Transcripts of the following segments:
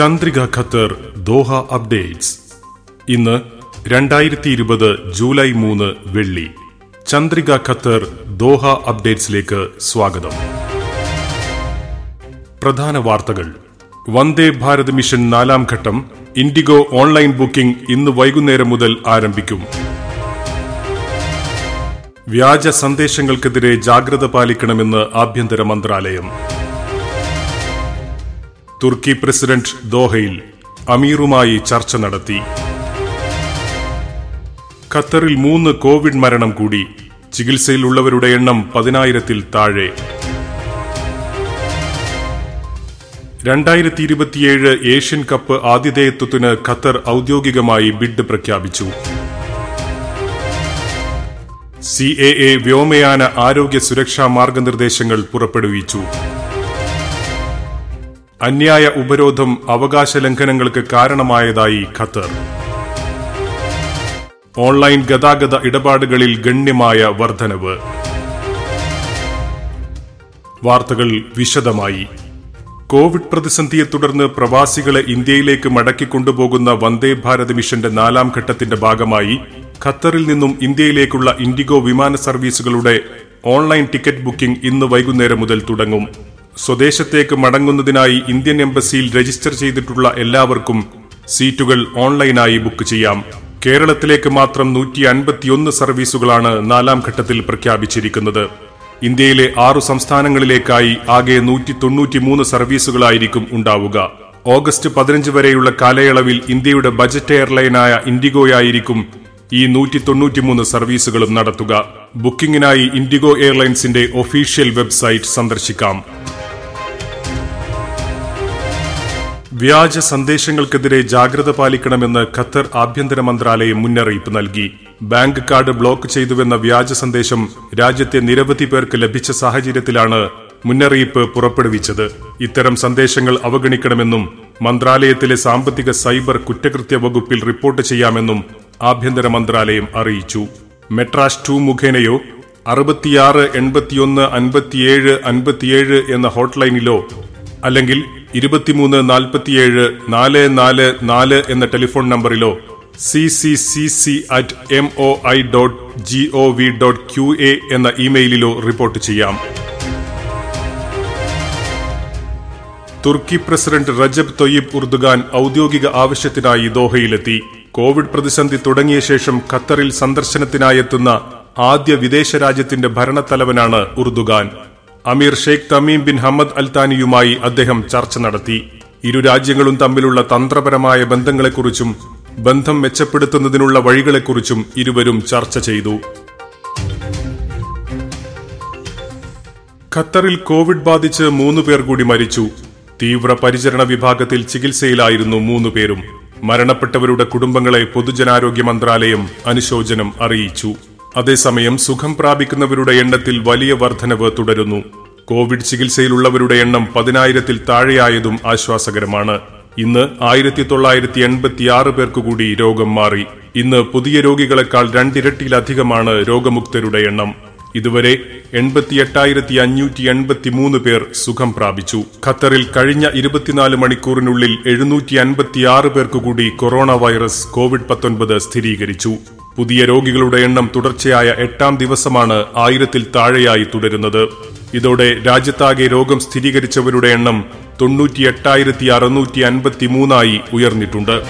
Chandrika Qatar Doha updates. ഇന്ന് രണ്ടായിരത്തി ഇരുപത് ജൂലൈ മൂന്ന് വെള്ളി. ചന്ദ്രിക ഖത്തർ ദോഹ അപ്ഡേറ്റ്സിലേക്ക് സ്വാഗതം. പ്രധാന വാർത്തകൾ. വന്ദേ ഭാരത് മിഷൻ നാലാം ഘട്ടം ഇൻഡിഗോ ഓൺലൈൻ ബുക്കിംഗ് ഇന്ന് വൈകുന്നേരം മുതൽ ആരംഭിക്കും. വ്യാജ സന്ദേശങ്ങൾക്കെതിരെ ജാഗ്രത പാലിക്കണമെന്ന് ആഭ്യന്തര മന്ത്രാലയം. തുർക്കി പ്രസിഡന്റ് ദോഹയിൽ അമീറുമായി ചർച്ച നടത്തി. ഖത്തറിൽ മൂന്ന് കോവിഡ് മരണം കൂടി. ചികിത്സയിലുള്ളവരുടെ എണ്ണം പതിനായിരത്തിൽ താഴെ. രണ്ടായിരത്തി ഇരുപത്തിയേഴ് ഏഷ്യൻ കപ്പ് ആതിഥേയത്വത്തിന് ഖത്തർ ഔദ്യോഗികമായി ബിഡ് പ്രഖ്യാപിച്ചു. സി എ എ വ്യോമയാന ആരോഗ്യ സുരക്ഷാ മാർഗനിർദ്ദേശങ്ങൾ പുറപ്പെടുവിച്ചു. അന്യായ ഉപരോധം അവകാശ ലംഘനങ്ങൾക്ക് കാരണമായതായി ഖത്തർ. ഓൺലൈൻ ഗതാഗത ഇടപാടുകളിൽ ഗണ്യമായ വർധനവ്. വാർത്തകൾ വിശദമായി. കോവിഡ് പ്രതിസന്ധിയെ തുടർന്ന് പ്രവാസികളെ ഇന്ത്യയിലേക്ക് മടക്കിക്കൊണ്ടുപോകുന്ന വന്ദേ ഭാരത് മിഷന്റെ നാലാം ഘട്ടത്തിന്റെ ഭാഗമായി ഖത്തറിൽ നിന്നും ഇന്ത്യയിലേക്കുള്ള ഇൻഡിഗോ വിമാന സർവീസുകളുടെ ഓൺലൈൻ ടിക്കറ്റ് ബുക്കിംഗ് ഇന്ന് വൈകുന്നേരം മുതൽ തുടങ്ങും. സ്വദേശത്തേക്ക് മടങ്ങുന്നതിനായി ഇന്ത്യൻ എംബസിയിൽ രജിസ്റ്റർ ചെയ്തിട്ടുള്ള എല്ലാവർക്കും സീറ്റുകൾ ഓൺലൈനായി ബുക്ക് ചെയ്യാം. കേരളത്തിലേക്ക് മാത്രം നൂറ്റി അൻപത്തിയൊന്ന് സർവീസുകളാണ് നാലാം ഘട്ടത്തിൽ പ്രഖ്യാപിച്ചിരിക്കുന്നത്. ഇന്ത്യയിലെ ആറു സംസ്ഥാനങ്ങളിലേക്കായി ആകെ നൂറ്റി തൊണ്ണൂറ്റിമൂന്ന് സർവീസുകളായിരിക്കും ഉണ്ടാവുക. ഓഗസ്റ്റ് പതിനഞ്ച് വരെയുള്ള കാലയളവിൽ ഇന്ത്യയുടെ ബജറ്റ് എയർലൈനായ ഇൻഡിഗോയായിരിക്കും ഈ നൂറ്റി തൊണ്ണൂറ്റിമൂന്ന് സർവീസുകളും നടത്തുക. ബുക്കിംഗിനായി ഇൻഡിഗോ എയർലൈൻസിന്റെ ഒഫീഷ്യൽ വെബ്സൈറ്റ് സന്ദർശിക്കാം. വ്യാജ സന്ദേശങ്ങൾക്കെതിരെ ജാഗ്രത പാലിക്കണമെന്ന് ഖത്തർ ആഭ്യന്തര മന്ത്രാലയം മുന്നറിയിപ്പ് നൽകി. ബാങ്ക് കാർഡ് ബ്ലോക്ക് ചെയ്തുവെന്ന വ്യാജ സന്ദേശം രാജ്യത്തെ നിരവധി പേർക്ക് ലഭിച്ച സാഹചര്യത്തിലാണ് മുന്നറിയിപ്പ് പുറപ്പെടുവിച്ചത്. ഇത്തരം സന്ദേശങ്ങൾ അവഗണിക്കണമെന്നും മന്ത്രാലയത്തിലെ സാമ്പത്തിക സൈബർ കുറ്റകൃത്യ വകുപ്പിൽ റിപ്പോർട്ട് ചെയ്യാമെന്നും ആഭ്യന്തര മന്ത്രാലയം അറിയിച്ചു. മെട്രാഷ് ടു മുഖേനയോ അറുപത്തിയാറ് എൺപത്തിയൊന്ന് അൻപത്തിയേഴ് അൻപത്തിയേഴ് എന്ന ഹോട്ട്ലൈനിലോ അല്ലെങ്കിൽ ഇരുപത്തിമൂന്ന് നാൽപ്പത്തിയേഴ് നാല് നാല് നാല് എന്ന telephone നമ്പറിലോ C C C C at M O I dot G O V dot Q A എന്ന ഇമെയിലിലോ റിപ്പോർട്ട് ചെയ്യാം. തുർക്കി പ്രസിഡന്റ് റജബ് തൊയ്യബ് ഉർദുഗാൻ ഔദ്യോഗിക ആവശ്യത്തിനായി ദോഹയിലെത്തി. കോവിഡ് പ്രതിസന്ധി തുടങ്ങിയ ശേഷം ഖത്തറിൽ സന്ദർശനത്തിനായെത്തുന്ന ആദ്യ വിദേശ രാജ്യത്തിന്റെ ഭരണത്തലവനാണ് Erdogan. Amir Sheikh Tamim bin Hamad അൽത്താനിയുമായി അദ്ദേഹം ചർച്ച നടത്തി. ഇരു രാജ്യങ്ങളും തമ്മിലുള്ള തന്ത്രപരമായ ബന്ധങ്ങളെക്കുറിച്ചും ബന്ധം മെച്ചപ്പെടുത്തുന്നതിനുള്ള വഴികളെക്കുറിച്ചും ഇരുവരും ചർച്ച ചെയ്തു. ഖത്തറിൽ കോവിഡ് ബാധിച്ച് മൂന്നു പേർ കൂടി മരിച്ചു. തീവ്ര പരിചരണ വിഭാഗത്തിൽ ചികിത്സയിലായിരുന്നു മൂന്ന് പേരും. മരണപ്പെട്ടവരുടെ കുടുംബങ്ങളെ പൊതുജനാരോഗ്യ മന്ത്രാലയം അനുശോചനം അറിയിച്ചു. അതേസമയം സുഖം പ്രാപിക്കുന്നവരുടെ എണ്ണത്തിൽ വലിയ വർധനവ് തുടരുന്നു. കോവിഡ് ചികിത്സയിലുള്ളവരുടെ എണ്ണം പതിനായിരത്തിൽ താഴെയായതും ആശ്വാസകരമാണ്. ഇന്ന് ആയിരത്തി തൊള്ളായിരത്തി എൺപത്തിയാറ് പേർക്ക് കൂടി രോഗം മാറി. ഇന്ന് പുതിയ രോഗികളെക്കാൾ രണ്ടിരട്ടിയിലധികമാണ് രോഗമുക്തരുടെ എണ്ണം. ഇതുവരെ എൺപത്തിയെട്ടായിരത്തി അഞ്ഞൂറ്റി എൺപത്തിമൂന്ന് പേർ സുഖം പ്രാപിച്ചു. ഖത്തറിൽ കഴിഞ്ഞ ഇരുപത്തിനാല് മണിക്കൂറിനുള്ളിൽ എഴുന്നൂറ്റി അൻപത്തിയാറ് പേർക്ക് കൂടി കൊറോണ വൈറസ് കോവിഡ് പത്തൊൻപത് സ്ഥിരീകരിച്ചു. പുതിയ രോഗികളുടെ എണ്ണം തുടർച്ചയായ എട്ടാം ദിവസമാണ് ആയിരത്തിൽ താഴെയായി തുടരുന്നത്. ഇതോടെ രാജ്യത്താകെ രോഗം സ്ഥിരീകരിച്ചവരുടെ എണ്ണം തൊണ്ണൂറ്റി എട്ടായിരത്തി അറുന്നൂറ്റി ഉയർന്നിട്ടുണ്ട്.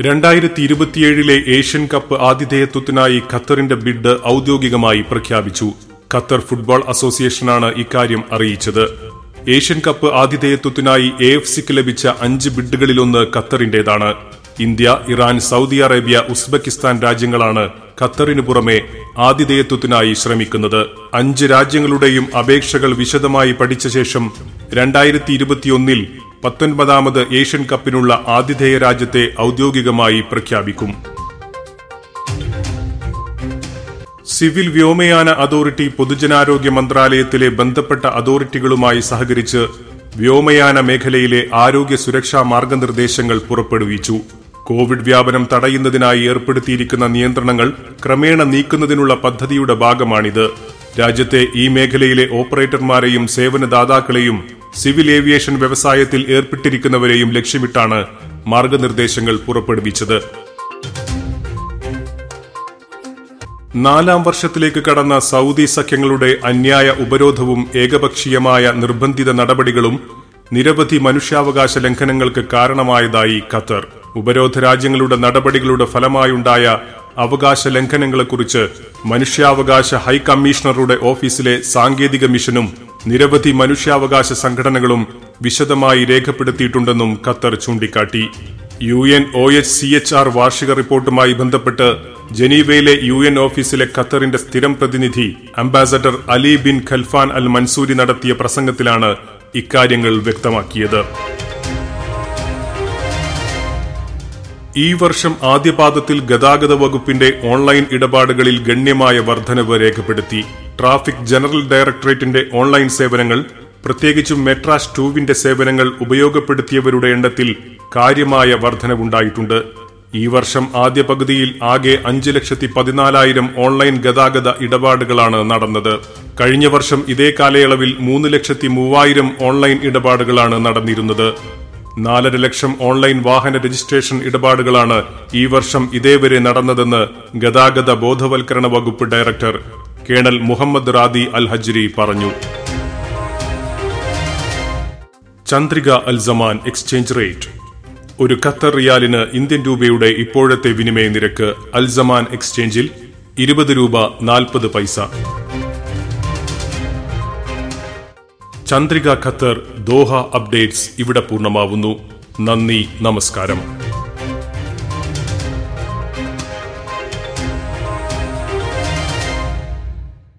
രണ്ടായിരത്തി ഇരുപത്തിയേഴിലെ ഏഷ്യൻ കപ്പ് ആതിഥേയത്വത്തിനായി ഖത്തറിന്റെ ബിഡ് ഔദ്യോഗികമായി പ്രഖ്യാപിച്ചു. ഖത്തർ ഫുട്ബോൾ അസോസിയേഷനാണ് ഇക്കാര്യം അറിയിച്ചത്. ഏഷ്യൻ കപ്പ് ആതിഥേയത്വത്തിനായി എ എഫ് സിക്ക് ലഭിച്ച അഞ്ച് ബിഡുകളിലൊന്ന് ഖത്തറിന്റേതാണ്. India Iran Saudi Arabia Uzbekistan രാജ്യങ്ങളാണ് ഖത്തറിനു പുറമെ ആതിഥേയത്വത്തിനായി ശ്രമിക്കുന്നത്. അഞ്ച് രാജ്യങ്ങളുടെയും അപേക്ഷകൾ വിശദമായി പഠിച്ച ശേഷം രണ്ടായിരത്തി ഇരുപത്തിയൊന്നിൽ പത്തൊൻപതാമത് ഏഷ്യൻ കപ്പിനുള്ള ആതിഥേയ രാജ്യത്തെ ഔദ്യോഗികമായി പ്രഖ്യാപിക്കും. സിവിൽ വ്യോമയാന അതോറിറ്റി പൊതുജനാരോഗ്യ മന്ത്രാലയത്തിലെ ബന്ധപ്പെട്ട അതോറിറ്റികളുമായി സഹകരിച്ച് വ്യോമയാന മേഖലയിലെ ആരോഗ്യ സുരക്ഷാ മാർഗനിർദ്ദേശങ്ങൾ പുറപ്പെടുവിച്ചു. കോവിഡ് വ്യാപനം തടയുന്നതിനായി ഏർപ്പെടുത്തിയിരിക്കുന്ന നിയന്ത്രണങ്ങൾ ക്രമേണ നീക്കുന്നതിനുള്ള പദ്ധതിയുടെ ഭാഗമാണിത്. രാജ്യത്തെ ഈ മേഖലയിലെ ഓപ്പറേറ്റർമാരെയും സേവനദാതാക്കളെയും സിവിൽ ഏവിയേഷൻ വ്യവസായത്തിൽ ഏർപ്പെട്ടിരിക്കുന്നവരെയും ലക്ഷ്യമിട്ടാണ് മാർഗനിർദ്ദേശങ്ങൾ പുറപ്പെടുവിച്ചത്. നാലാം വർഷത്തിലേക്ക് കടന്ന സൗദി സഖ്യങ്ങളുടെ അന്യായ ഉപരോധവും ഏകപക്ഷീയമായ നിർബന്ധിത നടപടികളും നിരവധി മനുഷ്യാവകാശ ലംഘനങ്ങൾക്ക് കാരണമായതായി ഖത്തർ. ഉപരോധ രാജ്യങ്ങളുടെ നടപടികളുടെ ഫലമായുണ്ടായ അവകാശ ലംഘനങ്ങളെക്കുറിച്ച് മനുഷ്യാവകാശ ഹൈക്കമ്മീഷണറുടെ ഓഫീസിലെ സാങ്കേതിക മിഷനും നിരവധി മനുഷ്യാവകാശ സംഘടനകളും വിശദമായി രേഖപ്പെടുത്തിയിട്ടുണ്ടെന്നും ഖത്തർ ചൂണ്ടിക്കാട്ടി. U N O H C H R വാർഷിക റിപ്പോർട്ടുമായി ബന്ധപ്പെട്ട് ജനീവയിലെ യു എൻ ഓഫീസിലെ ഖത്തറിന്റെ സ്ഥിരം പ്രതിനിധി ambassador Ali bin Khalfan Al Mansouri നടത്തിയ പ്രസംഗത്തിലാണ് ഇക്കാര്യങ്ങൾ വ്യക്തമാക്കിയത്. ഈ വർഷം ആദ്യപാദത്തിൽ ഗതാഗത വകുപ്പിന്റെ ഓൺലൈൻ ഇടപാടുകളിൽ ഗണ്യമായ വർധനവ് രേഖപ്പെടുത്തി. ട്രാഫിക് ജനറൽ ഡയറക്ടറേറ്റിന്റെ ഓൺലൈൻ സേവനങ്ങൾ പ്രത്യേകിച്ചും മെട്രാസ് ടൂവിന്റെ സേവനങ്ങൾ ഉപയോഗപ്പെടുത്തിയവരുടെ എണ്ണത്തിൽ കാര്യമായ വർധനവുണ്ടായിട്ടുണ്ട്. ഈ വർഷം ആദ്യ പകുതിയിൽ ആകെ അഞ്ച് ലക്ഷത്തി പതിനാലായിരം ഓൺലൈൻ ഗതാഗത ഇടപാടുകളാണ് നടന്നത്. കഴിഞ്ഞ വർഷം ഇതേ കാലയളവിൽ മൂന്ന് ലക്ഷത്തി മൂവായിരം ഓൺലൈൻ ഇടപാടുകളാണ് നടന്നിരുന്നത്. നാലര ലക്ഷം ഓൺലൈൻ വാഹന രജിസ്ട്രേഷൻ ഇടപാടുകളാണ് ഈ വർഷം ഇതേവരെ നടന്നതെന്ന് ഗതാഗത ബോധവൽക്കരണ വകുപ്പ് director colonel Muhammad Radi Al Hajri പറഞ്ഞു. Chandrika Al Zaman exchange rate. ഒരു ഖത്തർ റിയാലിന് ഇന്ത്യൻ രൂപയുടെ ഇപ്പോഴത്തെ വിനിമയ നിരക്ക് അൽസമാൻ എക്സ്ചേഞ്ചിൽ ഇരുപത് രൂപ നാൽപ്പത് പൈസ. ചന്ദ്രിക ഖത്തർ ദോഹ അപ്ഡേറ്റ്സ് ഇവിടെ പൂർണമാവുന്നു. നന്ദി നമസ്കാരം.